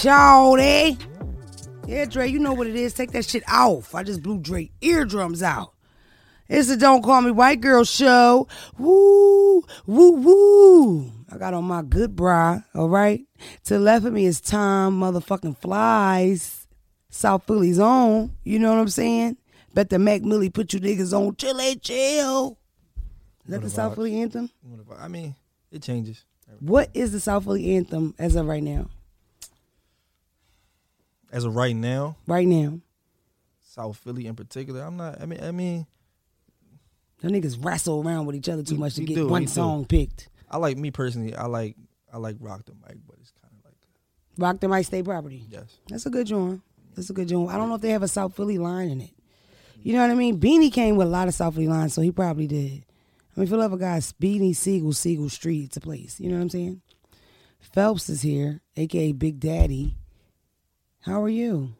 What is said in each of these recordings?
Hey, Shawty. Yeah, Dre, you know what it is. Take that shit off. I just blew Dre eardrums out. It's the Don't Call Me White Girl show. Woo, woo, woo. I got on my good bra, all right? To the left of me is Tom motherfucking Flies, South Philly's own. You know what I'm saying? Bet the Mac Millie put you niggas on chill, eh, chill. Is that What the South. Philly anthem? About- I mean, it changes. What is the South Philly anthem as of right now? As of right now, Right now. South Philly in particular, I'm not. I mean, I mean, The niggas wrestle around with each other too much to get do, one we do. song picked. I like me personally. I like I like rock the mic, but it's kind of like Rock the Mic State Property. yes. That's a good joint. That's a good joint. I don't know if they have a South Philly line in it. You know what I mean? Beanie came with a lot of South Philly lines, so he probably did. I mean, if you love a guy, Beanie Sigel, Sigel Street, it's a place. You know what I'm saying? Phelps is here, aka Big Daddy. How are you?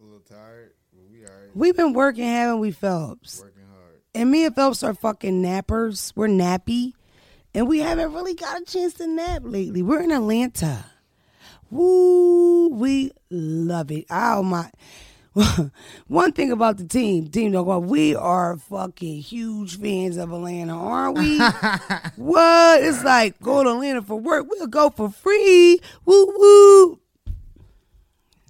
A little tired, but we alright. We've been working, haven't we, Phelps? Working hard. And me and Phelps are fucking nappers. We're nappy. And we haven't really got a chance to nap lately. We're in Atlanta. Woo, we love it. Oh my. One thing about the team, Team Don't Go, we are fucking huge fans of Atlanta, aren't we? what? It's like go to Atlanta for work. We'll go for free. Woo woo.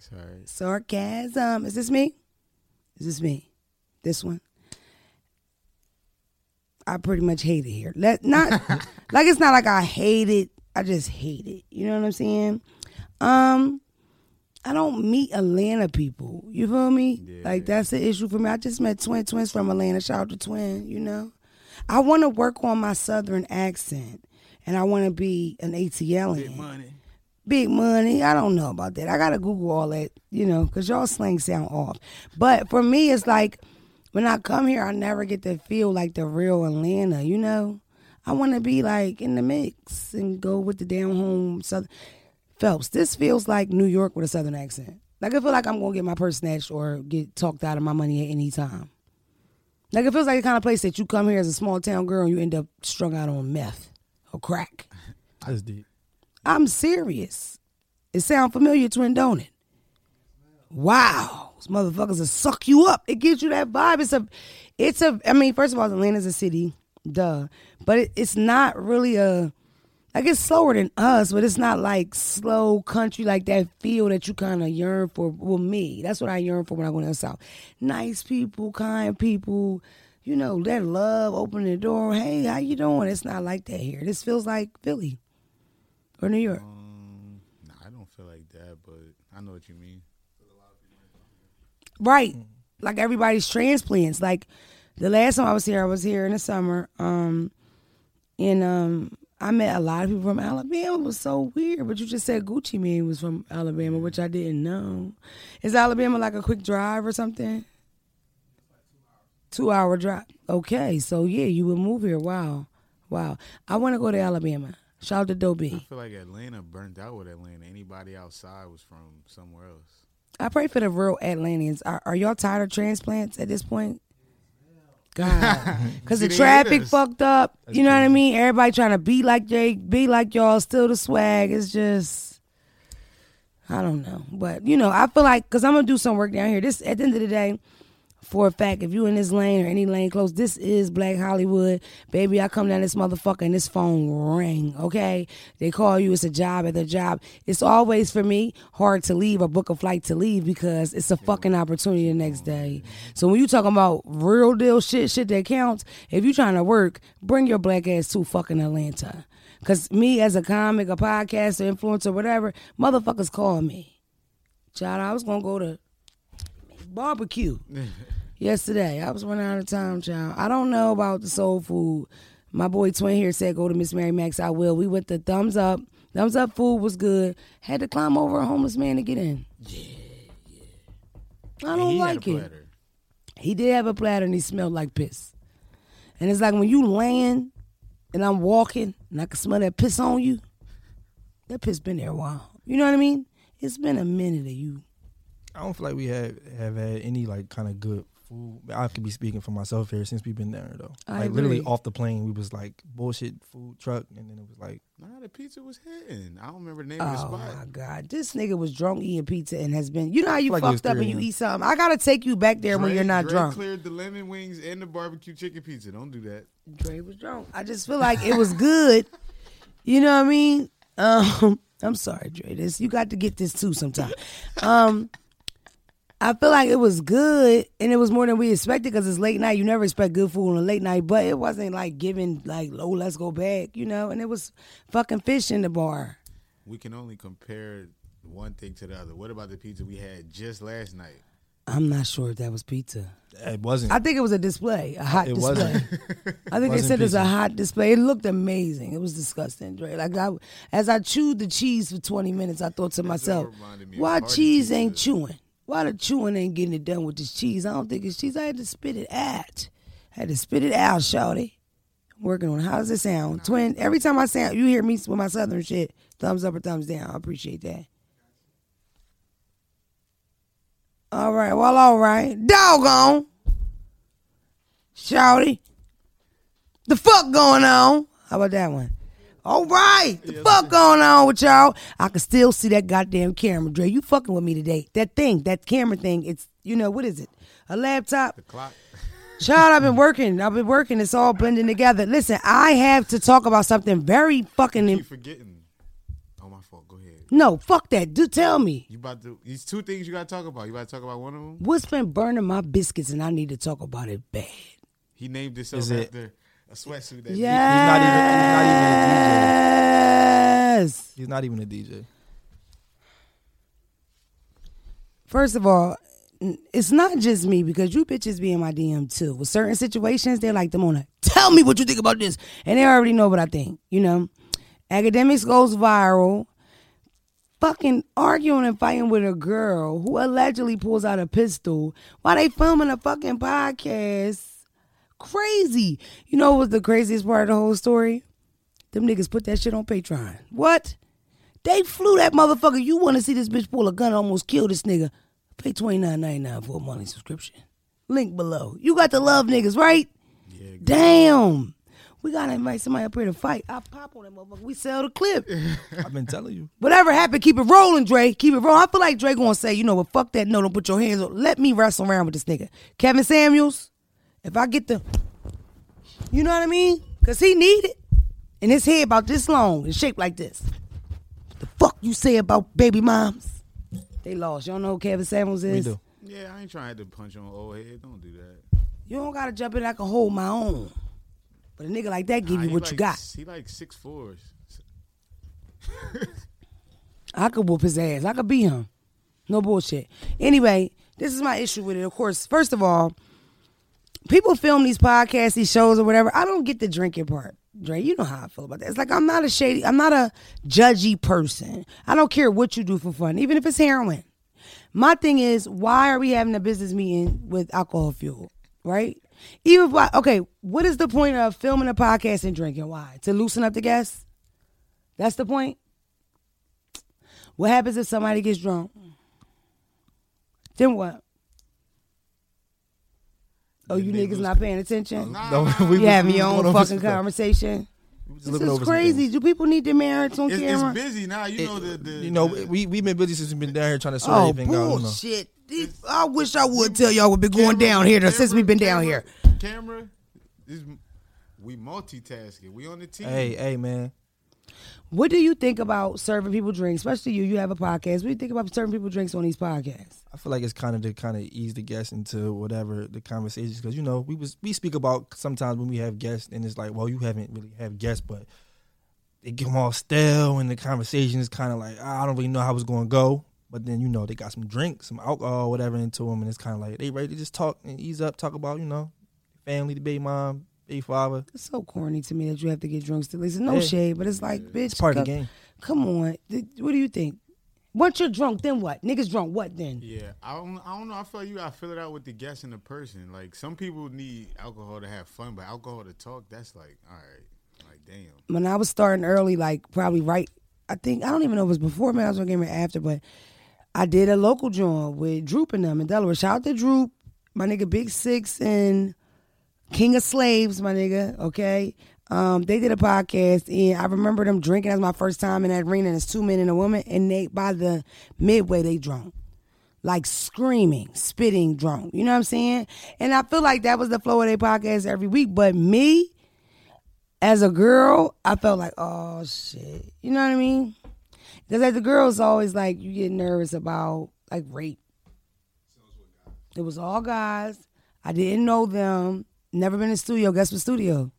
Sorry. Sarcasm. Is this me? Is this me? This one? I pretty much hate it here. Let not like it's not like I hate it. I just hate it. You know what I'm saying? Um, I don't meet Atlanta people. You feel me? Like that's the issue for me. I just met twin twins from Atlanta. Shout out to twin. You know, I want to work on my southern accent, and I want to be an ATL. Big money. I don't know about that. I gotta Google all that. You know, cause y'all slang sound off. But for me, it's like when I come here, I never get to feel like the real Atlanta. You know, I want to be like in the mix and go with the down home southern. Phelps, this feels like New York with a southern accent. Like I feel like I'm gonna get my purse snatched or get talked out of my money at any time. Like it feels like the kind of place that you come here as a small town girl and you end up strung out on meth or crack. That's deep. I'm serious. It sound familiar, twin, don't it? Wow, those motherfuckers will suck you up. It gives you that vibe. It's a, it's a. I mean, first of all, Atlanta's a city, duh, but it, it's not really a. Like it's slower than us, but it's not like slow country like that feel that you kind of yearn for. Well, me, that's what I yearn for when I go down south. Nice people, kind people, you know, that love, opening the door. Hey, how you doing? It's not like that here. This feels like Philly or New York. Um, nah, I don't feel like that, but I know what you mean. Right. Like everybody's transplants. Like the last time I was here, I was here in the summer. Um and um I met a lot of people from Alabama. It was so weird. But you just said Gucci Mane was from Alabama, which I didn't know. Is Alabama like a quick drive or something? Two hour drive. Okay, so yeah, you would move here. Wow. Wow. I want to go to Alabama. Shout out to I feel like Atlanta burnt out with Atlanta. Anybody outside was from somewhere else. I pray for the real Atlanteans. Are, are y'all tired of transplants at this point? God, because the traffic fucked up. you know what I mean? Everybody trying to be like Jake, be like y'all, still the swag. It's just, I don't know, but you know, I feel like because I'm gonna do some work down here. This at the end of the day, for a fact, if you in this lane or any lane close, this is Black Hollywood, baby. I come down this motherfucker and this phone ring. Okay, they call you. It's a job at the job. It's always for me hard to leave or book a flight to leave because it's a fucking opportunity the next day. So when you talking about real deal shit, shit that counts, if you trying to work, bring your black ass to fucking Atlanta. Cause me as a comic, a podcaster, influencer, whatever, motherfuckers call me. Child, I was gonna go to barbecue yesterday. I was running out of time, child. I don't know about the soul food. My boy Twin here said go to Miss Mary Mac's. I will. We went the thumbs up. Thumbs up food was good. Had to climb over a homeless man to get in. Yeah, yeah. I don't like it. He did have a platter and he smelled like piss. And it's like when you laying and I'm walking and I can smell that piss on you, that piss been there a while. You know what I mean? It's been a minute of you. I don't feel like we have have had any like kind of good food. I could be speaking for myself here since we've been there though. I like literally off the plane, we was like bullshit food truck, and then it was like Nah, the pizza was hitting. I don't remember the name of the Oh my god, this nigga was drunk eating pizza and has been. You know how you like fucked up three and you eat something. I gotta take you back there when you're not Dre drunk. cleared the lemon wings and the barbecue chicken pizza. Don't do that. Dre was drunk. I just feel like it was good. You know what I mean? Um, I'm sorry, Dre. This you got to get this too sometime. Um, I feel like it was good, and it was more than we expected because it's late night. You never expect good food on a late night, but it wasn't like giving like, oh, let's go back, you know. And it was fucking fish in the bar. We can only compare one thing to the other. What about the pizza we had just last night? I'm not sure if that was pizza. it wasn't. I think it was a display, a hot It display. wasn't. I think they said it's a hot display. It looked amazing. It was disgusting, Dre. Like I, as I chewed the cheese for 20 minutes, I thought to myself, reminded me of why cheese pizza. ain't chewing? Why the chewing ain't getting it done with this cheese? I don't think it's cheese. I had to spit it out. I had to spit it out, shawty. I'm working on. How does it sound? Twin, every time I sound, you hear me with my southern shit, thumbs up or thumbs down. I appreciate that. All right, well, all right. Doggone. Shouty. The fuck going on? How about that one? All right. The fuck going on with y'all? I can still see that goddamn camera, Dre. You fucking with me today. That thing, that camera thing, it's, you know, what is it? A laptop? The clock. Child, I've been working. I've been working. It's all blending together. Listen, I have to talk about something very fucking. Keep Im- forgetting. Oh my fault. Go ahead. no, fuck that. Do tell me. You about to? These two things you got to talk about. You about to talk about one of them. What's been burning my biscuits and I need to talk about it bad. He named himself Is it- after a sweatsuit. That Yes. He's not even a DJ. He's not even a DJ. First of all, it's not just me because you bitches be in my DM too. With certain situations, they're like, Damona, tell me what you think about this. And they already know what I think, you know? Akademiks goes viral. Fucking arguing and fighting with a girl who allegedly pulls out a pistol while they filming a fucking podcast. Crazy. You know what was the craziest part of the whole story? Them niggas put that shit on Patreon. What? They flew that motherfucker. You want to see this bitch pull a gun and almost kill this nigga? Pay twenty nine ninety nine for a monthly subscription. Link below. You got to love niggas, right? Yeah, Damn. We gotta invite somebody up here to fight. I pop on that motherfucker. We sell the clip. I've been telling you. Whatever happened, keep it rolling, Dre. Keep it rolling. I feel like Dre gonna say, you know what, fuck that. No, don't put your hands on. Let me wrestle around with this nigga. Kevin Samuels, if I get the, you know what I mean? Cause he need it. And his head about this long and shaped like this. The fuck you say about baby moms? They lost. Y'all know who Kevin Samuels is? We is? do. yeah. I ain't trying to punch on old head. Don't do that. You don't gotta jump in. I can hold my own. But a nigga like that give Nah, you he what like, you got. He like six fours. I could whoop his ass. I could beat him. No bullshit. Anyway, this is my issue with it. Of course, first of all, people film these podcasts, these shows, or whatever. I don't get the drinking part. Dre, you know how I feel about that. It's like I'm not a shady, I'm not a judgy person. I don't care what you do for fun, even if it's heroin. My thing is, why are we having a business meeting with alcohol fuel? Right? Even if I, okay, what is the point of filming a podcast and drinking? Why? To loosen up the guests? That's the point? What happens if somebody gets drunk? Then what? Oh, you niggas not paying attention? Nah, No, nah, we You was- having your own fucking conversation? This is crazy. Do people need their merits on It's, camera? it's busy now. You know the, the you know, the- we we been busy since we've been down here trying to sort Oh everything out. You bullshit! These- I wish I would tell y'all what been going camera- down here though, since we've been down here. Camera, is, we multitasking. We on the team. Hey, hey, man. What do you think about serving people drinks? Especially you, you have a podcast. What do you think about serving people drinks on these podcasts? I feel like it's kind of to kind of ease the guests into whatever the conversations because you know we was we speak about sometimes when we have guests and it's like well you haven't really have guests but they get them all stale and the conversation is kind of like "Ah, I don't really know how it's going to go but then you know they got some drinks some alcohol whatever into them and it's kind of like they ready to just talk and ease up talk about you know family the baby mom baby father It's so corny to me that you have to get drunk still. It's no Yeah. shade, but it's like, bitch, it's part of the come- game Come on, what do you think? Once you're drunk, then what? Niggas drunk, what then? Yeah, I don't. I don't know. I feel like you gotta fill it out with the guest and the person. Like some people need alcohol to have fun, but alcohol to talk, that's like, all right, like damn. When I was starting early, like probably right, I think I don't even know if it was before man, I was gonna get after, but I did a local joint with Droop and them in Delaware. Shout out to Droop, my nigga Big Six and King of Slaves, my nigga. Okay, um, they did a podcast, and I remember them drinking. That was my first time in that arena. And it's two men and a woman, and they by the midway they drunk, like screaming, spitting, drunk. You know what I'm saying? And I feel like that was the flow of their podcast every week. But me, as a girl, I felt like, oh shit. You know what I mean? Because as a girl, it's always like you get nervous about like rape. It was all guys. I didn't know them. Never been in studio. Guess what studio?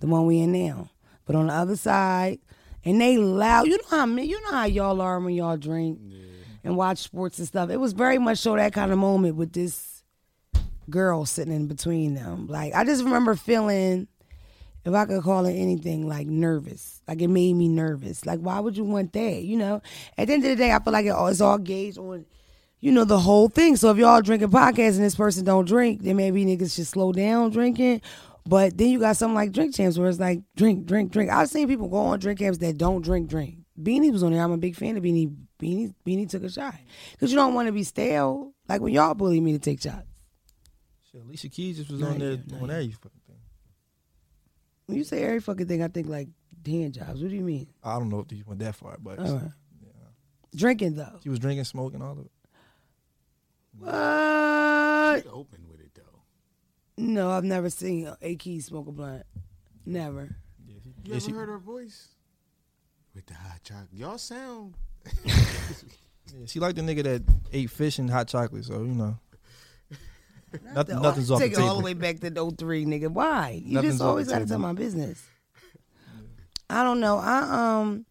The one we in now. But on the other side, and they loud. You know how me- you know how y'all are when y'all drink and watch sports and stuff. It was very much so that kind of moment with this girl sitting in between them. Like I just remember feeling, if I could call it anything, like nervous. Like it made me nervous. Like why would you want that? You know. At the end of the day, I feel like it all, it's all gauged on, you know, the whole thing. So if y'all drinking podcasts and this person don't drink, then maybe niggas should slow down drinking. But then you got something like Drink Champs where it's like drink, drink, drink. I've seen people go on Drink Champs that don't drink, drink. Beanie was on there. I'm a big fan of Beanie. Beanie, Beanie took a shot because you don't want to be stale. Like when y'all bully me to take shots. Shit, Alicia Keys just was Not on there yet, on every fucking thing. When you say every fucking thing, I think like hand jobs. What do you mean? I don't know if they went that far, but right. Drinking though. she was drinking, smoking, all of it. What? She open with it though. No, I've never seen A Key smoke a blunt. Never. Yeah, she, You yeah, ever she, heard her voice? With the hot chocolate. Y'all sound yeah, she like the nigga that ate fish and hot chocolate. So you know, nothing, nothing's off the Take it all the way back to 03, nigga. Why? You Nothing's just always gotta tell my business. I don't know. I um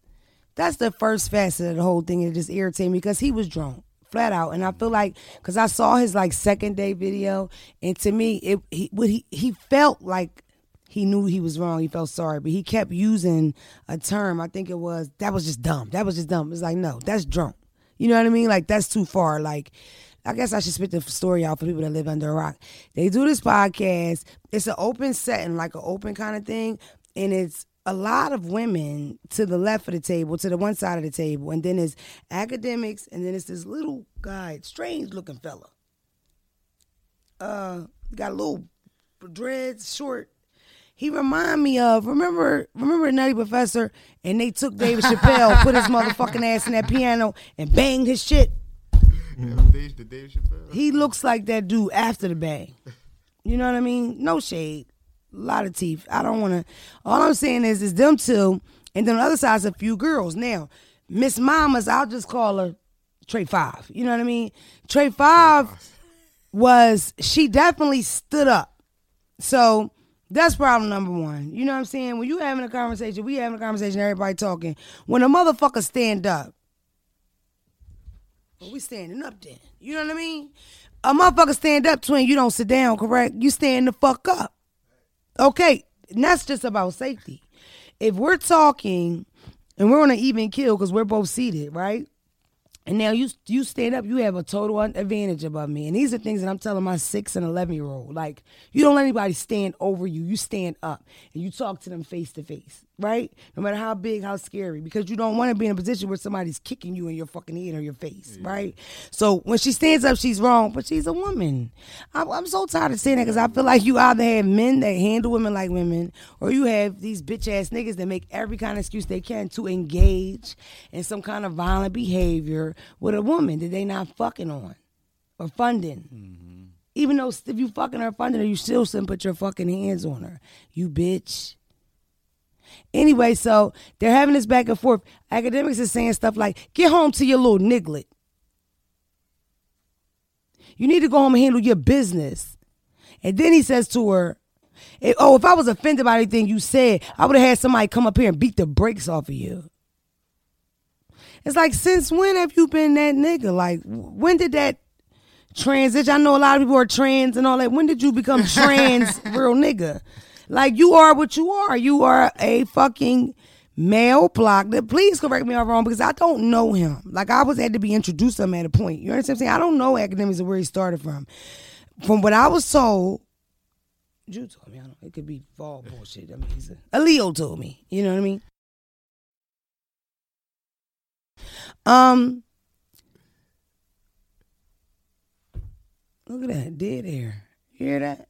that's the first facet of the whole thing. It just irritated me because he was drunk. Flat out, and I feel like because I saw his like second day video, and to me, it he what he he felt like he knew he was wrong. He felt sorry, but he kept using a term. I think it was that was just dumb. That was just dumb. It's like no, that's drunk. You know what I mean? Like that's too far. Like I guess I should spit the story out for people that live under a rock. They do this podcast. It's an open setting, like an open kind of thing, and it's a lot of women to the left of the table, to the one side of the table, and then it's Akademiks, and then it's this little guy, strange looking fella. Uh, got a little dreads, short. He remind me of remember remember Nutty Professor, and they took David Chappelle, put his motherfucking ass in that piano, and banged his shit. Dave, the Dave Chappelle. He looks like that dude after the bang. You know what I mean? No shade. Lot of teeth. I don't want to. All I'm saying is, is them two, and then the other side's a few girls. Now, Miss Mamas, I'll just call her Trey Five. You know what I mean? Trey Five was she definitely stood up. So that's problem number one. You know what I'm saying? When you having a conversation, we having a conversation, everybody talking. When a motherfucker stand up, well, we standing up then. You know what I mean? A motherfucker stand up twin, you don't sit down, correct? You stand the fuck up. Okay. And that's just about safety. If we're talking and we're on an even kill because we're both seated, right? And now you you stand up, you have a total advantage above me. And these are things that I'm telling my six and eleven year old. Like you don't let anybody stand over you. You stand up and you talk to them face to face, right? No matter how big, how scary, because you don't want to be in a position where somebody's kicking you in your fucking head or your face, right? So when she stands up, she's wrong, but she's a woman. I'm, I'm so tired of saying that because I feel like you either have men that handle women like women, or you have these bitch ass niggas that make every kind of excuse they can to engage in some kind of violent behavior with a woman that they not fucking on or funding. Mm-hmm. Even though if you fucking her funding her, you still shouldn't put your fucking hands on her. You bitch. Anyway, so they're having this back and forth. Akademiks is saying stuff like, get home to your little niglet. You need to go home and handle your business. And then he says to her, "Eh, Oh, if I was offended by anything you said, I would have had somebody come up here and beat the brakes off of you. It's like, since when have you been that nigga? Like, when did that transition? I know a lot of people are trans and all that. When did you become trans, real nigga? Like, you are what you are. You are a fucking male block. Please correct me if I'm wrong because I don't know him. Like, I was had to be introduced to him at a point. You understand what I'm saying? I don't know Akademiks and where he started from. From what I was told, you told me. I don't. Know. It could be fall bullshit. I mean, he's a, a Leo told me. You know what I mean? Um. Look at that dead air. You hear that?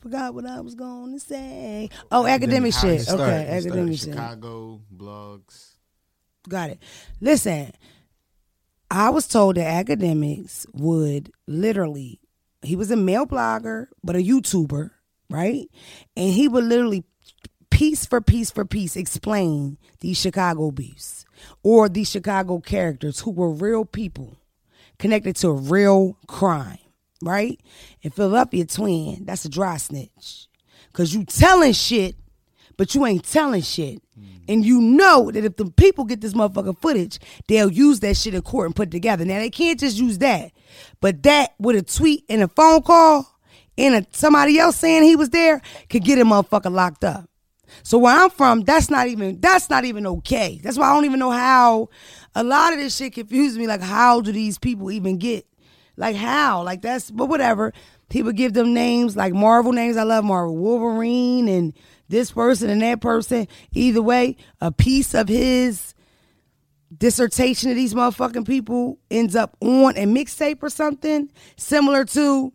Forgot what I was going to say. Oh, academic shit. Okay, academic shit. Chicago blogs. Got it. Listen, I was told that Akademiks would literally, he was a male blogger, but a YouTuber, right? And he would literally, piece for piece for piece, explain these Chicago beefs or these Chicago characters who were real people connected to a real crime, right? In Philadelphia, twin, that's a dry snitch. Cause you telling shit, but you ain't telling shit. Mm. And you know that if the people get this motherfucking footage, they'll use that shit in court and put it together. Now they can't just use that, but that with a tweet and a phone call and a, somebody else saying he was there could get a motherfucker locked up. So where I'm from, that's not even that's not even okay. That's why I don't even know how a lot of this shit confuses me. Like, how do these people even get? Like how? Like that's but whatever. People give them names like Marvel names. I love Marvel, Wolverine, and this person and that person. Either way, a piece of his dissertation of these motherfucking people ends up on a mixtape or something similar to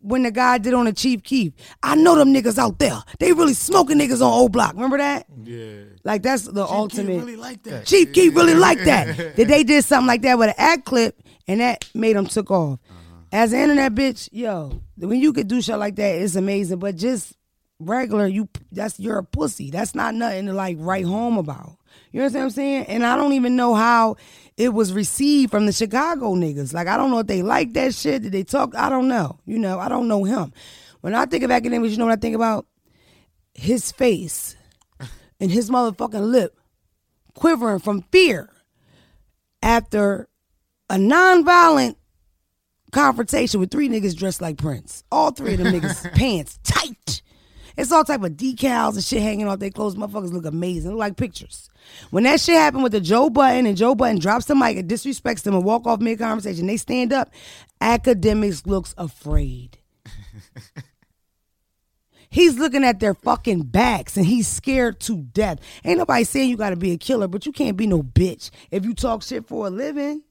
when the guy did on the Chief Keef. I know them niggas out there. They really smoking niggas on old block. Remember that? Yeah. Like that's the ultimate. really like that. Chief Keef really like that. that they did something like that with an ad clip and that made them took off. Uh-huh. As an internet bitch, yo, when you could do shit like that, it's amazing. But just regular, you that's you're a pussy. That's not nothing to like write home about. You know what I'm saying? And I don't even know how it was received from the Chicago niggas. Like I don't know if they like that shit. Did they talk? I don't know. You know, I don't know him. When I think of Akademiks, you know what I think about? His face and his motherfucking lip quivering from fear after a nonviolent confrontation with three niggas dressed like Prince. All three of them niggas pants tight. It's all type of decals and shit hanging off their clothes. Motherfuckers look amazing. Look like pictures. When that shit happened with the Joe Budden and Joe Budden drops the mic and disrespects them and walk off mid conversation, they stand up. Akademiks looks afraid. He's looking at their fucking backs and he's scared to death. Ain't nobody saying you gotta be a killer, but you can't be no bitch if you talk shit for a living.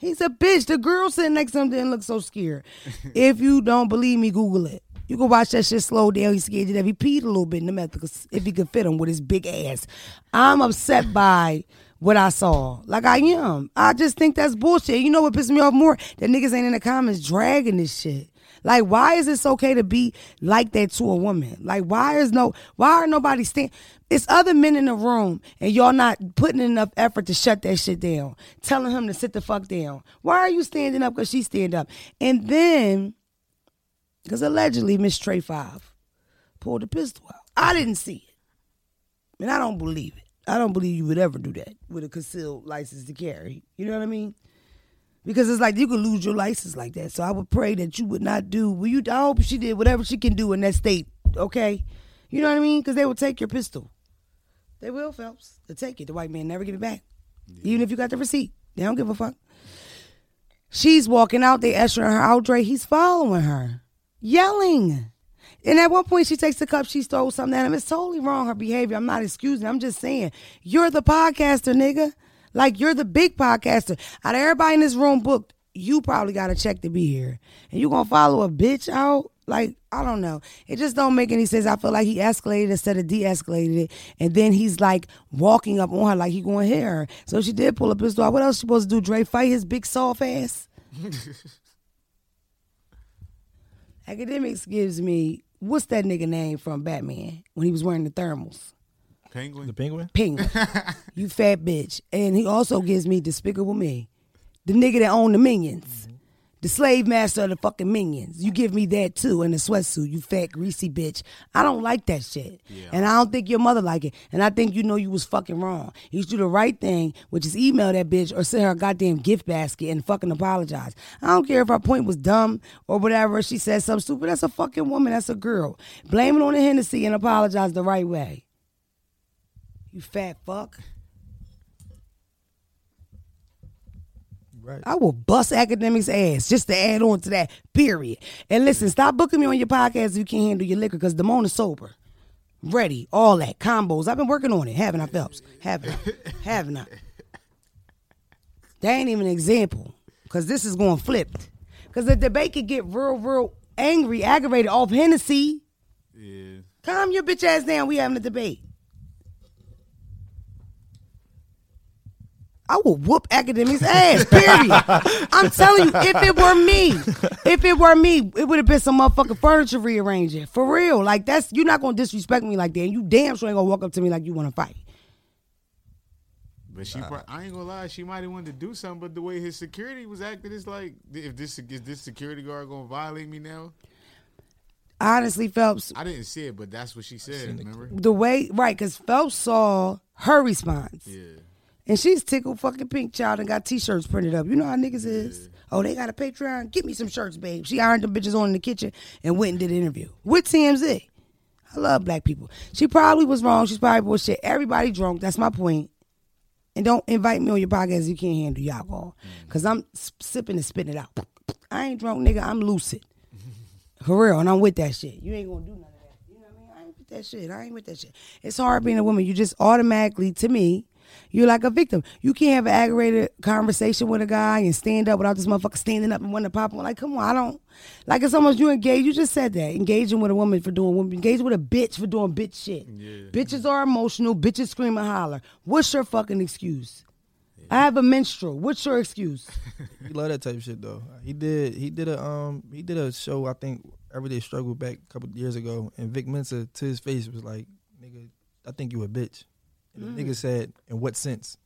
He's a bitch. The girl sitting next to him didn't look so scared. if you don't believe me, Google it. You can watch that shit slow down. He's scared to death. He peed a little bit in the because if he could fit him with his big ass. I'm upset by what I saw. Like I am. I just think that's bullshit. You know what pisses me off more? That niggas ain't in the comments dragging this shit. Like, why is it okay to be like that to a woman? Like, why is no, why are nobody stand? It's other men in the room, and y'all not putting enough effort to shut that shit down, telling him to sit the fuck down. Why are you standing up? Cause she stand up, and then, cause allegedly Miss Trey Five pulled a pistol out. I didn't see it, and I don't believe it. I don't believe you would ever do that with a concealed license to carry. You know what I mean? Because it's like you could lose your license like that. So I would pray that you would not do. Well, you. I hope she did whatever she can do in that state. Okay, you know what I mean? Because they will take your pistol. They will, Phelps. They take it. The white man never give it back, even if you got the receipt. They don't give a fuck. She's walking out. They ushering her out. Dre, he's following her, yelling. And at one point, she takes the cup. She stole something at him. It's totally wrong. Her behavior. I'm not excusing. I'm just saying, you're the podcaster, nigga. Like you're the big podcaster. Out of everybody in this room booked, you probably got a check to be here, and you gonna follow a bitch out? Like I don't know. It just don't make any sense. I feel like he escalated instead of de-escalated it, and then he's like walking up on her like he going to hit her. So she did pull a pistol out. What else she supposed to do? Dre fight his big soft ass. Akademiks gives me what's that nigga name from Batman when he was wearing the thermals? Penguin. The penguin. Penguin. you fat bitch. And he also gives me Despicable Me. The nigga that owned the minions. Mm-hmm. The slave master of the fucking minions. You give me that too in the sweatsuit, you fat greasy bitch. I don't like that shit. And I don't think your mother like it. And I think you know you was fucking wrong. You should do the right thing, which is email that bitch or send her a goddamn gift basket and fucking apologize. I don't care if her point was dumb or whatever. She said something stupid. That's a fucking woman. That's a girl. Blame it on the Hennessy and apologize the right way. You fat fuck. Right. I will bust Akademiks ass just to add on to that. Period. And listen, stop booking me on your podcast if you can't handle your liquor because Damona's sober. Ready, all that combos. I've been working on it, haven't I, Phelps? Haven't I? haven't I? That ain't even an example because this is going flipped. Because the debate could get real, real angry, aggravated off Hennessy. Yeah. Calm your bitch ass down. We having a debate. I will whoop Akademiks ass. Period. I'm telling you, if it were me, if it were me, it would have been some motherfucking furniture rearranging for real. Like that's you're not gonna disrespect me like that. And you damn sure ain't gonna walk up to me like you want to fight. But she, pro- I ain't gonna lie, she might have wanted to do something, but the way his security was acting, it's like, if this is this security guard gonna violate me now? Honestly, Phelps, I didn't see it, but that's what she said. Remember? the way right, because Phelps saw her response. Yeah. And she's tickled fucking pink child and got t-shirts printed up. You know how niggas is. Oh, they got a Patreon? Get me some shirts, babe. She ironed them bitches on in the kitchen and went and did an interview with TMZ. I love black people. She probably was wrong. She's probably bullshit. Everybody drunk. That's my point. And don't invite me on your podcast you can't handle your alcohol. Because mm. I'm sipping and spitting it out. I ain't drunk, nigga. I'm lucid. For real. And I'm with that shit. You ain't going to do none of that. You know what I mean? I ain't with that shit. I ain't with that shit. It's hard being a woman. You just automatically, to me, you're like a victim. You can't have an aggravated conversation with a guy and stand up without this motherfucker standing up and wanting to pop on. Like, come on, I don't. Like, it's almost you engage. You just said that. Engaging with a woman for doing woman. Engaging with a bitch for doing bitch shit. Bitches are emotional. Bitches scream and holler. What's your fucking excuse? I have a menstrual. What's your excuse? He love that type of shit though. He did he did a um he did a show I think Everyday Struggle back a couple years ago, and Vic Mensa to his face was like, "Nigga, I think you a bitch." And the mm. nigga said, "In what sense?"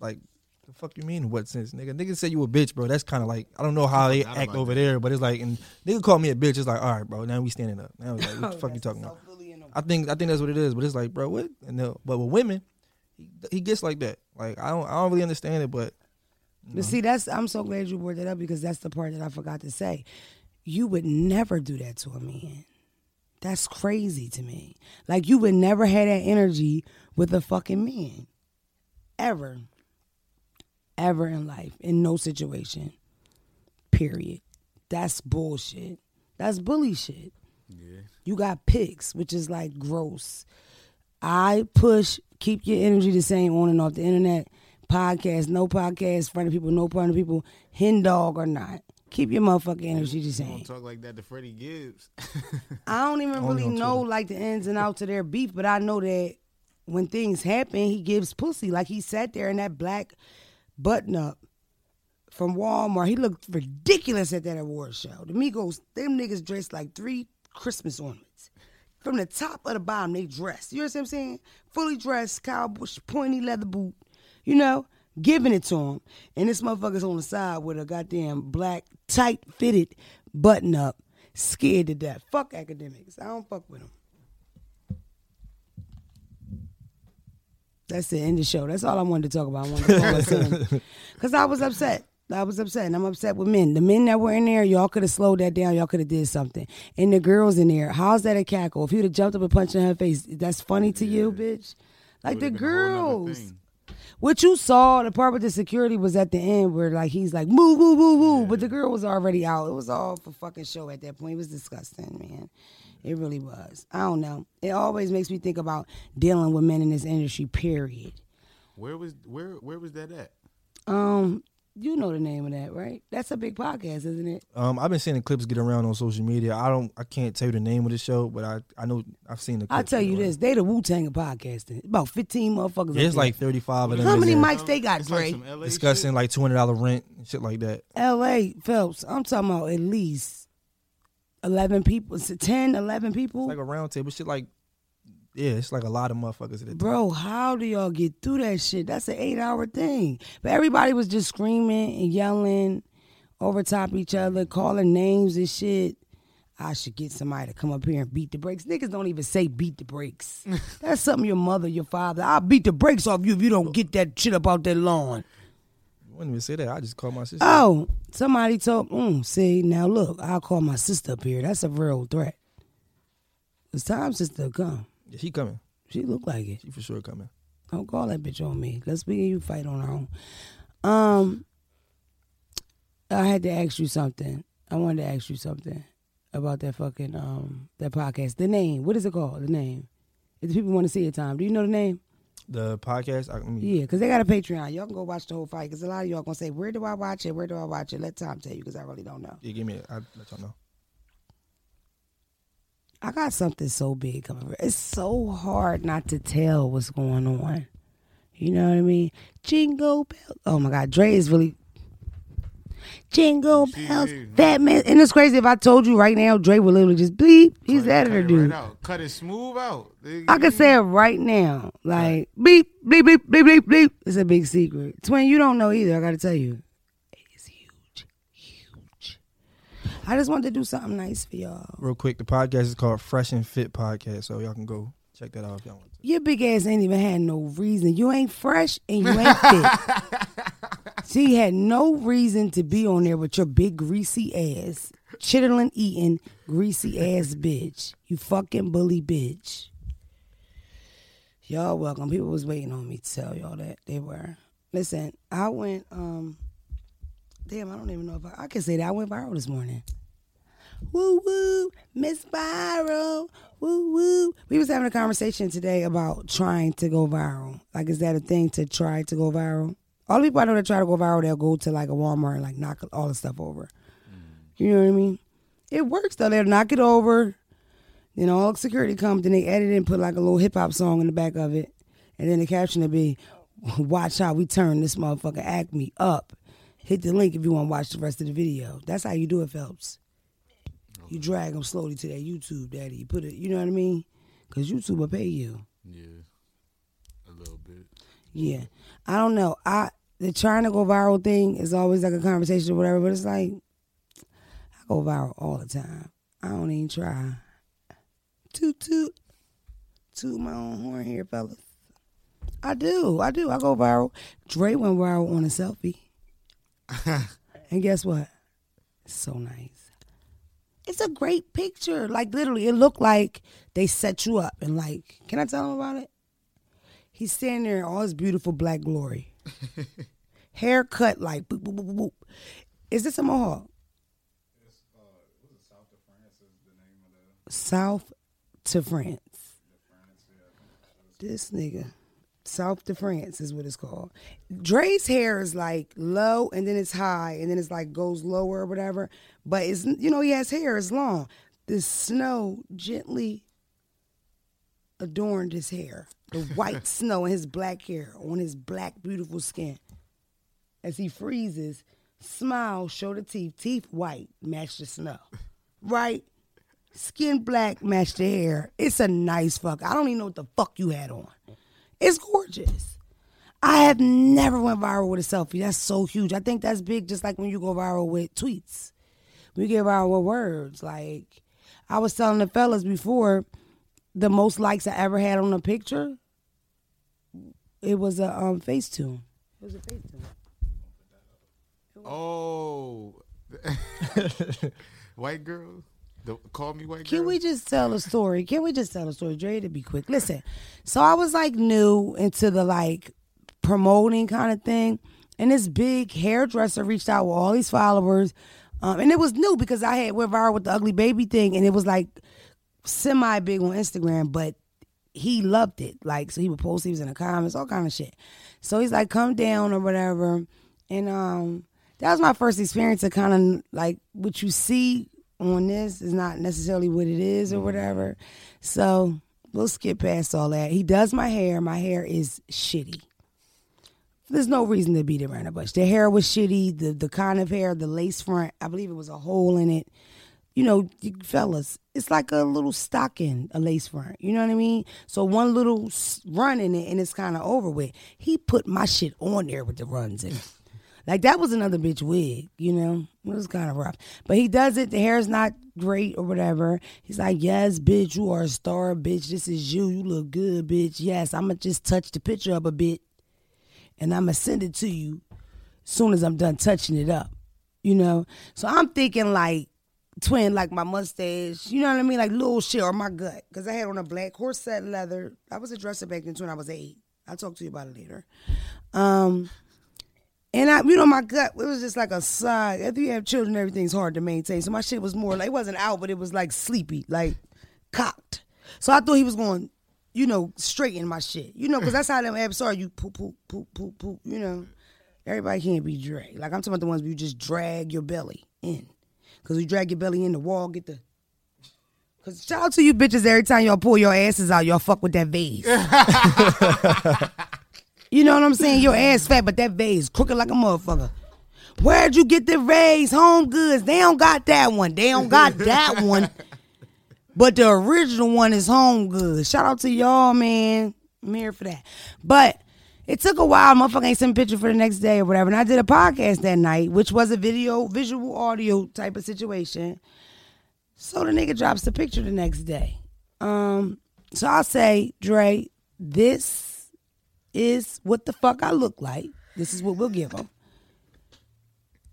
Like, the fuck you mean? In what sense, nigga? Nigga said you a bitch, bro. That's kind of like I don't know how they act about over there, but it's like, and nigga called me a bitch. It's like, all right, bro. Now we standing up. Now it's like, what the fuck you talking about? I think I think that's what it is, but it's like, bro, what? And the, but with women, he, he gets like that. Like I don't I don't really understand it, but But see, that's I'm so glad you brought that up because that's the part that I forgot to say. You would never do that to a man. That's crazy to me. Like you would never have that energy with a fucking man. Ever. Ever in life. In no situation. Period. That's bullshit. That's bully shit. Yeah. You got pics, which is like gross. I push keep your energy the same on and off the internet. Podcast, no podcast, front of people, no front of people, hen dog or not. Keep your motherfucking energy the same. don't talk like that to Freddie Gibbs. I don't even Only really know Twitter. like the ins and outs of their beef, but I know that when things happen, he gives pussy. Like he sat there in that black button up from Walmart. He looked ridiculous at that award show. The Migos, them niggas dressed like three Christmas ornaments. From the top of the bottom, they dressed. You know what I'm saying? Fully dressed, cowboy, pointy leather boot, you know, giving it to him. And this motherfucker's on the side with a goddamn black, tight fitted button up, scared to death. Fuck Akademiks. I don't fuck with them. That's the end of the show. That's all I wanted to talk about. I wanted to call us in. Because I was upset. I was upset. And I'm upset with men. The men that were in there, y'all could have slowed that down. Y'all could have did something. And the girls in there, how's that a cackle? If you'd have jumped up and punched in her face, that's funny to you, bitch? Like the Would've been a whole nother girls. What you saw, the part with the security was at the end where like he's like move, move, move, move, but the girl was already out. It was all for fucking show at that point. It was disgusting, man. It really was. I don't know. It always makes me think about dealing with men in this industry. Period. Where was where where was that at? Um, you know the name of that, right? That's a big podcast, isn't it? Um, I've been seeing the clips get around on social media. I don't, I can't tell you the name of the show, but I, I know I've seen the. Clips I'll tell you around. this: they the Wu Tang of podcasting. About fifteen motherfuckers. up There's like 35 of them. How many there mics they got, It's like some LA discussing shit. like two hundred dollar rent and shit like that. L.A. Phelps. I'm talking about at least eleven people, 10, 11 people. It's like a round table shit. Like, yeah, it's like a lot of motherfuckers at the Bro, how do y'all get through that shit? That's an eight hour thing. But everybody was just screaming and yelling over top each other, calling names and shit. I should get somebody to come up here and beat the brakes. Niggas don't even say beat the brakes. That's something your mother, your father. I'll beat the brakes off you if you don't get that shit up out that lawn. Wouldn't even say that. I just called my sister. Oh, somebody told, mm, see, now look, I'll call my sister up here. That's a real threat. It's time sister to come. Yeah, she coming. She look like it. She for sure coming. Don't call that bitch on me. Let's and you fight on our own. Um, I had to ask you something. I wanted to ask you something about that fucking um that podcast. The name. What is it called? The name. If the people want to see it, time. Do you know the name? The podcast. I, mean, Yeah, because they got a Patreon. Y'all can go watch the whole fight. Because a lot of y'all gonna say, "Where do I watch it? Where do I watch it?" Let Tom tell you, because I really don't know. yeah, give me. it. I let y'all know. I got something so big coming. It's so hard not to tell what's going on. You know what I mean? Jingle bells. Oh my God, Dre is really. Jingle bells, yeah. fat man. And it's crazy if I told you right now, Dre would literally just bleep. He's Cut- the editor, cut it dude. Right out. Cut it smooth out. I could say it right now. Like beep, bleep, bleep, bleep, bleep, bleep. It's a big secret. Twin, you don't know either. I gotta tell you. It's huge. Huge. I just wanted to do something nice for y'all. Real quick, the podcast is called Fresh and Fit Podcast, so y'all can go check that out if y'all want to. Your big ass ain't even had no reason. You ain't fresh and you ain't fit. she had no reason to be on there with your big greasy ass, chittering eating greasy ass bitch. You fucking bully bitch. Y'all welcome. People was waiting on me to tell y'all that they were. Listen, I went. um Damn, I don't even know if I, I can say that I went viral this morning. Woo woo, Miss Viral. Woo woo. We was having a conversation today about trying to go viral. Like, is that a thing to try to go viral? All the people I know that try to go viral, they'll go to like a Walmart and like knock all the stuff over. You know what I mean? It works though. They'll knock it over. Then all security comes, then they edit it and put like a little hip hop song in the back of it. And then the caption will be, watch how we turn this motherfucker Acme up. Hit the link if you want to watch the rest of the video. That's how you do it, Phelps. You drag them slowly to that YouTube, daddy. You put it, you know what I mean? Because YouTube will pay you. Yeah, a little bit. Yeah. I don't know. I the trying to go viral thing is always like a conversation or whatever, but it's like I go viral all the time. I don't even try. Toot toot. Toot my own horn here, fellas. I do. I do. I go viral. Dre went viral on a selfie. and guess what? It's so nice. It's a great picture. Like literally, it looked like they set you up and like, can I tell them about it? He's standing there in all his beautiful black glory. Hair cut like boop, boop, boop, boop, boop. Is this a mohawk? South to France. This nigga. South to France is what it's called. Dre's hair is like low and then it's high and then it's like goes lower or whatever. But it's you know, he has hair, it's long. The snow gently adorned his hair. The white snow in his black hair on his black, beautiful skin. As he freezes, smile, show the teeth, teeth white, match the snow. Right? Skin black, match the hair. It's a nice fuck. I don't even know what the fuck you had on. It's gorgeous. I have never went viral with a selfie. That's so huge. I think that's big, just like when you go viral with tweets. We get viral with words. Like I was telling the fellas before, the most likes I ever had on a picture, it was a um, Facetune. It was a Facetune. Oh, white girl. The, call me white girl. Can we just tell a story? Can we just tell a story, Dre? To be quick, listen. So I was like new into the like promoting kind of thing, and this big hairdresser reached out with all these followers, um, and it was new because I had went viral with the ugly baby thing, and it was like semi big on Instagram, but he loved it. Like so, he would post, he was in the comments, all kind of shit. So he's like, "Come down" or whatever, and um, that was my first experience of kind of like what you see on this is not necessarily what it is or whatever. So we'll skip past all that. He does my hair. My hair is shitty. There's no reason to beat it around the bush. The hair was shitty. The the kind of hair, the lace front. I believe it was a hole in it. You know, fellas, it's like a little stocking, a lace front. You know what I mean? So one little run in it, and it's kind of over with. He put my shit on there with the runs in. Like that was another bitch wig, you know. It was kind of rough, but he does it. The hair's not great or whatever. He's like, "Yes, bitch, you are a star, bitch. This is you. You look good, bitch. Yes, I'm gonna just touch the picture up a bit, and I'm gonna send it to you as soon as I'm done touching it up, you know." So I'm thinking like twin, like my mustache, you know what I mean, like little shit or my gut, because I had on a black corset leather. I was a dresser back then too, when I was eight. I'll talk to you about it later. Um. And I, you know, my gut, it was just like a side. After you have children, everything's hard to maintain. So my shit was more like, it wasn't out, but it was like sleepy, like cocked. So I thought he was going, you know, straighten my shit. You know, because that's how them abs are. You poop, poop, poop, poop, poop, you know. Everybody can't be Dre. Like I'm talking about the ones where you just drag your belly in. Because you drag your belly in the wall, get the Cause shout out to you bitches every time y'all pull your asses out, y'all fuck with that vase. you know what I'm saying? Your ass fat, but that vase crooked like a motherfucker. Where'd you get the vase? HomeGoods. They don't got that one. They don't got that one. But the original one is HomeGoods. Shout out to y'all, man. I'm here for that. But it took a while. Motherfucker ain't sent picture for the next day or whatever. And I did a podcast that night, which was a video, visual audio type of situation. So the nigga drops the picture the next day. Um, so I'll say, Dre, this is what the fuck I look like. This is what we'll give him.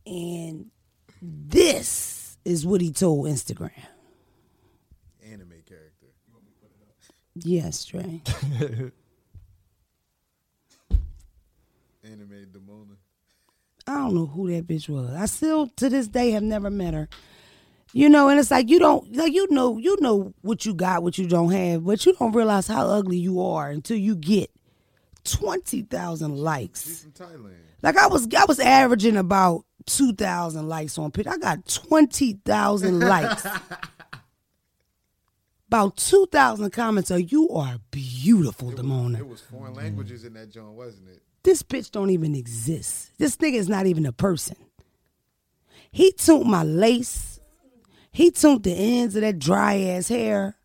And this is what he told Instagram. Anime character. Yes, Dre. Anime Damona. I don't know who that bitch was. I still to this day have never met her. You know, and it's like you don't like you know you know what you got, what you don't have, but you don't realize how ugly you are until you get twenty thousand She's likes. from Thailand. Like I was I was averaging about two thousand likes on pitch. I got twenty thousand likes. About two thousand comments are you are beautiful, Damona. It was foreign languages in that joint, wasn't it? This bitch don't even exist. This nigga is not even a person. He tuned my lace. He tuned the ends of that dry ass hair.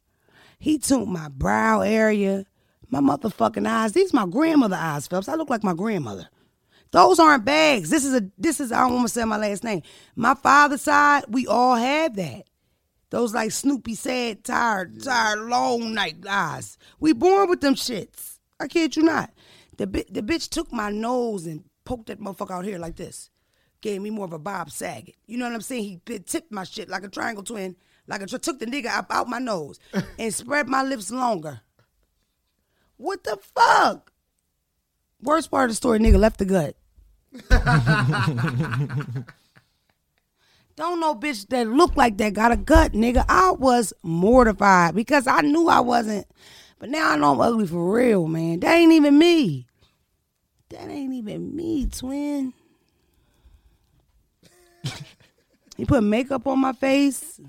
He tuned my brow area, my motherfucking eyes. These my grandmother eyes, Phelps. I look like my grandmother. Those aren't bags. This is a this is I don't want to say my last name. My father's side, we all have that. Those like Snoopy sad, tired, tired, long night eyes. We born with them shits. I kid you not. The bi- the bitch took my nose and poked that motherfucker out here like this. Gave me more of a Bob Saget. You know what I'm saying? He bi- tipped my shit like a triangle twin, like a took the nigga up out my nose and spread my lips longer. What the fuck? Worst part of the story, nigga left the gut. Don't know bitch that look like that got a gut, nigga. I was mortified because I knew I wasn't. But now I know I'm ugly for real, man. That ain't even me. That ain't even me, twin. he put makeup on my face.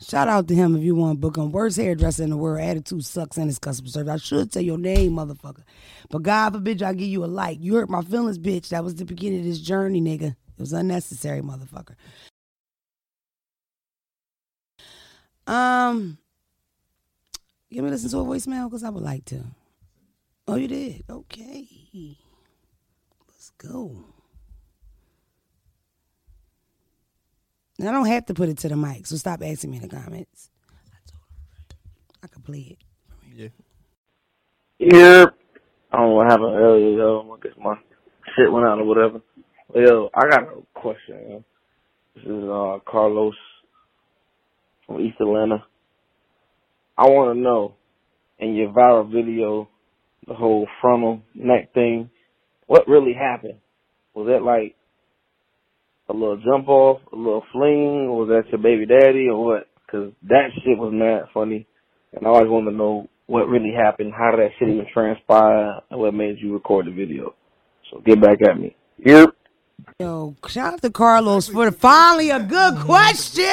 Shout out to him if you want to book him. Worst hairdresser in the world. Attitude sucks in his customer service. I should say your name, motherfucker. But God forbid I give you a like. You hurt my feelings, bitch. That was the beginning of this journey, nigga. It was unnecessary, motherfucker. Um, give me listen to a voicemail because I would like to. Oh, you did? Okay. Let's go. And I don't have to put it to the mic, so stop asking me in the comments. I could play it. Yeah. Yeah. I don't know what happened earlier, yo. I guess my shit went out or whatever. Yo, I got a question, yo. This is uh, Carlos from East Atlanta. I want to know, in your viral video, the whole frontal neck thing, what really happened? Was that like a little jump off, a little fling, or was that your baby daddy, or what? Because that shit was mad funny. And I always wanted to know what really happened, how did that shit even transpire, and what made you record the video. So get back at me. Yep. Yo, shout out to Carlos for finally a good question.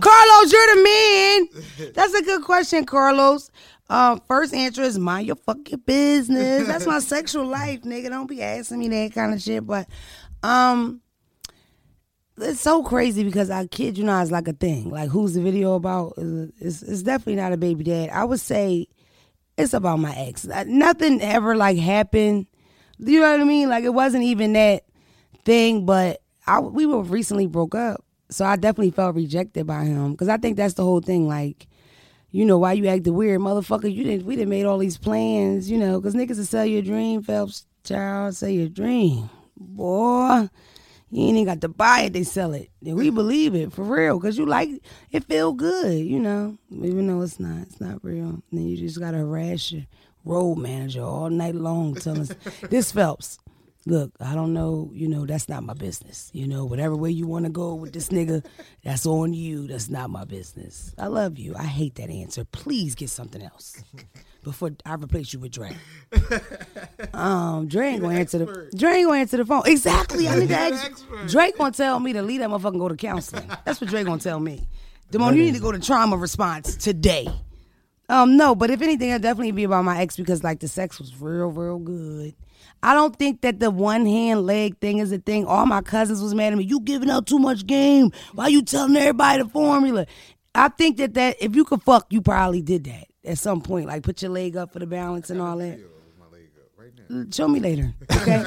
Carlos, you're the man. That's a good question, Carlos. Um, first answer is mind your fucking business. That's my sexual life, nigga. Don't be asking me that kind of shit. But um it's so crazy because I kid you not, it's like a thing. Like who's the video about? It's, it's definitely not a baby dad. I would say it's about my ex. Uh, Nothing ever like happened. You know what I mean? Like it wasn't even that thing, but I we were recently broke up, so I definitely felt rejected by him because I think that's the whole thing. Like, you know, why you acting weird, motherfucker? You didn't. We didn't made all these plans, you know, because niggas will sell your dream, Phelps. Child, sell your dream, boy. You ain't even got to buy it; they sell it. And we believe it for real, cause you like it. Feel good, you know, even though it's not. It's not real. And then you just gotta harass your road manager all night long, telling us this Phelps look, I don't know, you know, that's not my business. You know, whatever way you want to go with this nigga, that's on you. That's not my business. I love you. I hate that answer. Please get something else before I replace you with Dre. Um, Dre ain't gonna answer the Dre ain't gonna answer the phone. Exactly. I need to ask. Drake gonna tell me to leave that motherfucker and go to counseling. That's what Drake gonna tell me. Damona, you need to go to trauma response today. Um, no, but if anything, it'd definitely be about my ex because like the sex was real, real good. I don't think that the one hand leg thing is a thing. All my cousins was mad at me. You giving out too much game. Why you telling everybody the formula? I think that that if you could fuck, you probably did that at some point. Like put your leg up for the balance and all that. My leg up right. Show me later, okay?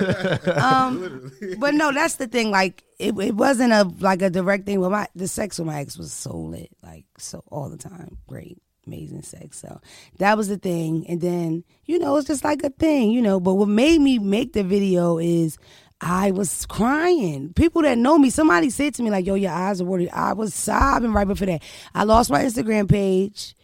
um, but no, that's the thing. Like it, it wasn't a like a direct thing. But my the sex with my ex was so lit, like so all the time, great, amazing sex. So that was the thing. And then you know it's just like a thing, you know. But what made me make the video is. I was crying. People that know me, somebody said to me like, "Yo, your eyes are watery." I was sobbing right before that. I lost my Instagram page.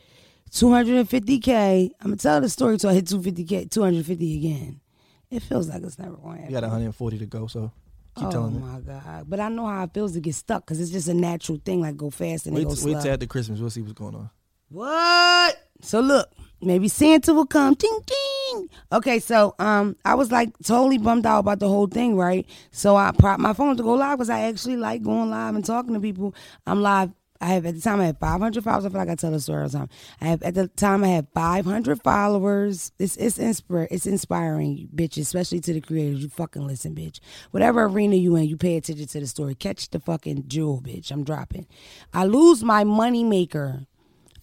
250k. I'm gonna tell the story till I hit 250k, 250 again. It feels like it's never going to You got 140 to go, so keep oh telling me. Oh my god! But I know how it feels to get stuck because it's just a natural thing. Like go fast and Wait, then go slow. wait till after Christmas. We'll see what's going on. What? So look, maybe Santa will come. Ding ding. Okay, so um, I was like totally bummed out about the whole thing, right? So I propped my phone to go live because I actually like going live and talking to people. I'm live. I have at the time I had 500 followers. I feel like I tell the story all the time. I have at the time I had 500 followers. It's it's inspir it's inspiring, bitch, especially to the creators. You fucking listen, bitch. Whatever arena you in, you pay attention to the story. Catch the fucking jewel, bitch. I'm dropping. I lose my money maker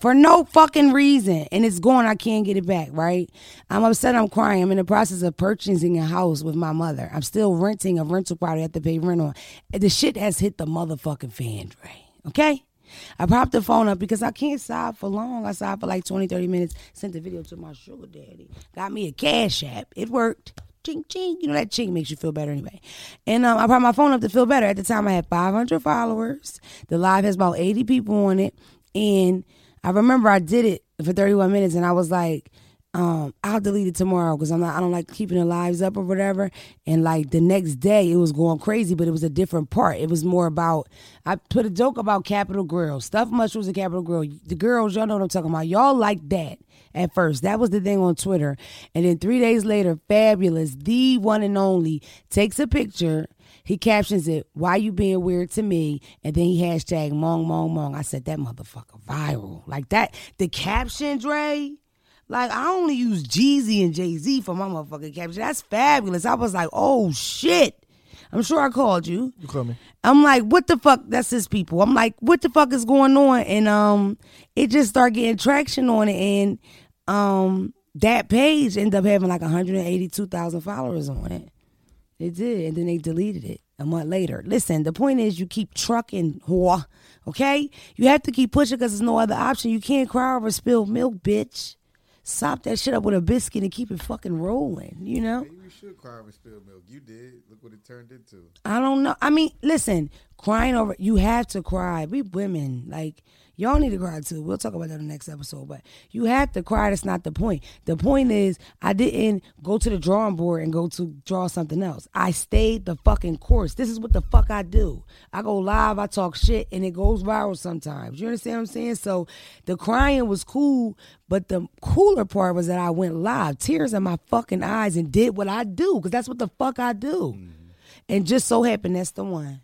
for no fucking reason and it's gone i can't get it back right i'm upset i'm crying i'm in the process of purchasing a house with my mother i'm still renting a rental property i have to pay rent on the shit has hit the motherfucking fan Dre. okay I popped the phone up because I can't sob for long. I sobbed for like 20, 30 minutes. Sent the video to my sugar daddy. Got me a cash app. It worked. Ching, ching. You know that ching makes you feel better anyway. And um, I popped my phone up to feel better. At the time, I had 500 followers. The live has about 80 people on it. And I remember I did it for 31 minutes and I was like, um, I'll delete it tomorrow because I'm not I don't like keeping the lives up or whatever. And like the next day it was going crazy, but it was a different part. It was more about I put a joke about Capital Grille. Stuff mushrooms and Capital Grille. The girls, y'all know what I'm talking about. Y'all like that at first. That was the thing on Twitter. And then three days later, Fabolous, the one and only, takes a picture. He captions it, why you being weird to me? And then he hashtag mong mong mong. I said that motherfucker viral. Like that. The caption, Dre. Like I only use Jeezy and Jay Z for my motherfucking caption. That's fabulous. I was like, oh shit. I'm sure I called you. You call me. I'm like, what the fuck? That's his people. I'm like, what the fuck is going on? And um, it just started getting traction on it, and um, that page ended up having like 182,000 followers on it. It did, and then they deleted it a month later. Listen, the point is, you keep trucking, whore. Okay, you have to keep pushing because there's no other option. You can't cry over spilled milk, bitch. Sop that shit up with a biscuit and keep it fucking rolling. You know. Maybe you should cry over spilled milk. You did. Look what it turned into. I don't know. I mean, listen, crying over you have to cry. We women, like y'all need to cry too. We'll talk about that in the next episode. But you have to cry. That's not the point. The point is, I didn't go to the drawing board and go to draw something else. I stayed the fucking course. This is what the fuck I do. I go live, I talk shit, and it goes viral sometimes. You understand what I'm saying? So the crying was cool, but the cooler part was that I went live, tears in my fucking eyes, and did what I do because that's what the fuck I do. Mm-hmm. And just so happened that's the one.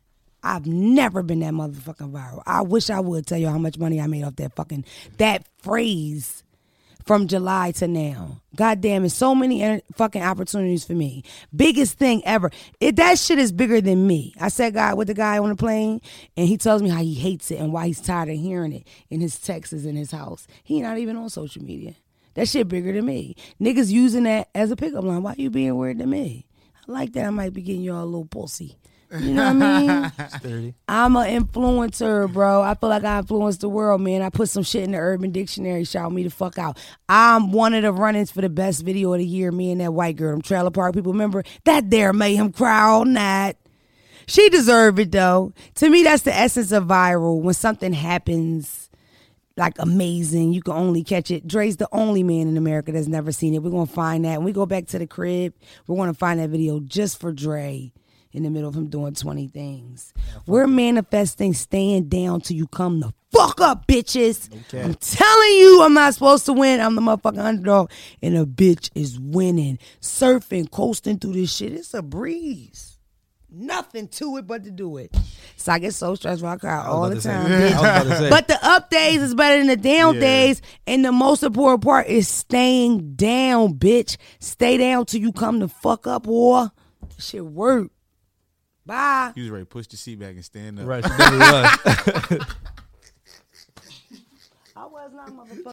I've never been that motherfucking viral. I wish I would tell you how much money I made off that fucking that phrase from July to now. God damn it, so many inter- fucking opportunities for me. Biggest thing ever. It that shit is bigger than me. I said God with the guy on the plane, and he tells me how he hates it and why he's tired of hearing it in his texts in his house. He not even on social media. That shit bigger than me. Niggas using that as a pickup line. Why you being weird to me? I like that. I might be getting y'all a little pussy. You know what I mean? I'm an influencer, bro. I feel like I influenced the world, man. I put some shit in the Urban Dictionary. Shout me the fuck out. I'm one of the run-ins for the best video of the year. Me and that white girl, them trailer park people. Remember that? There made him cry all night. She deserved it though. To me, that's the essence of viral. When something happens like amazing, you can only catch it. Dre's the only man in America that's never seen it. We're gonna find that. When we go back to the crib, we're gonna find that video just for Dre in the middle of him doing 20 things. Yeah, We're manifesting staying down till you come the fuck up, bitches. Okay. I'm telling you, I'm not supposed to win. I'm the motherfucking underdog. And a bitch is winning, surfing, coasting through this shit. It's a breeze nothing to it but to do it. So I get so stressed when I cry all the time. Yeah, but the up days is better than the down yeah. days. And the most important part is staying down, bitch. Stay down till you come to fuck up or shit work. Bye. You was ready to push the seat back and stand up. Right, she was. I was not motherfucker.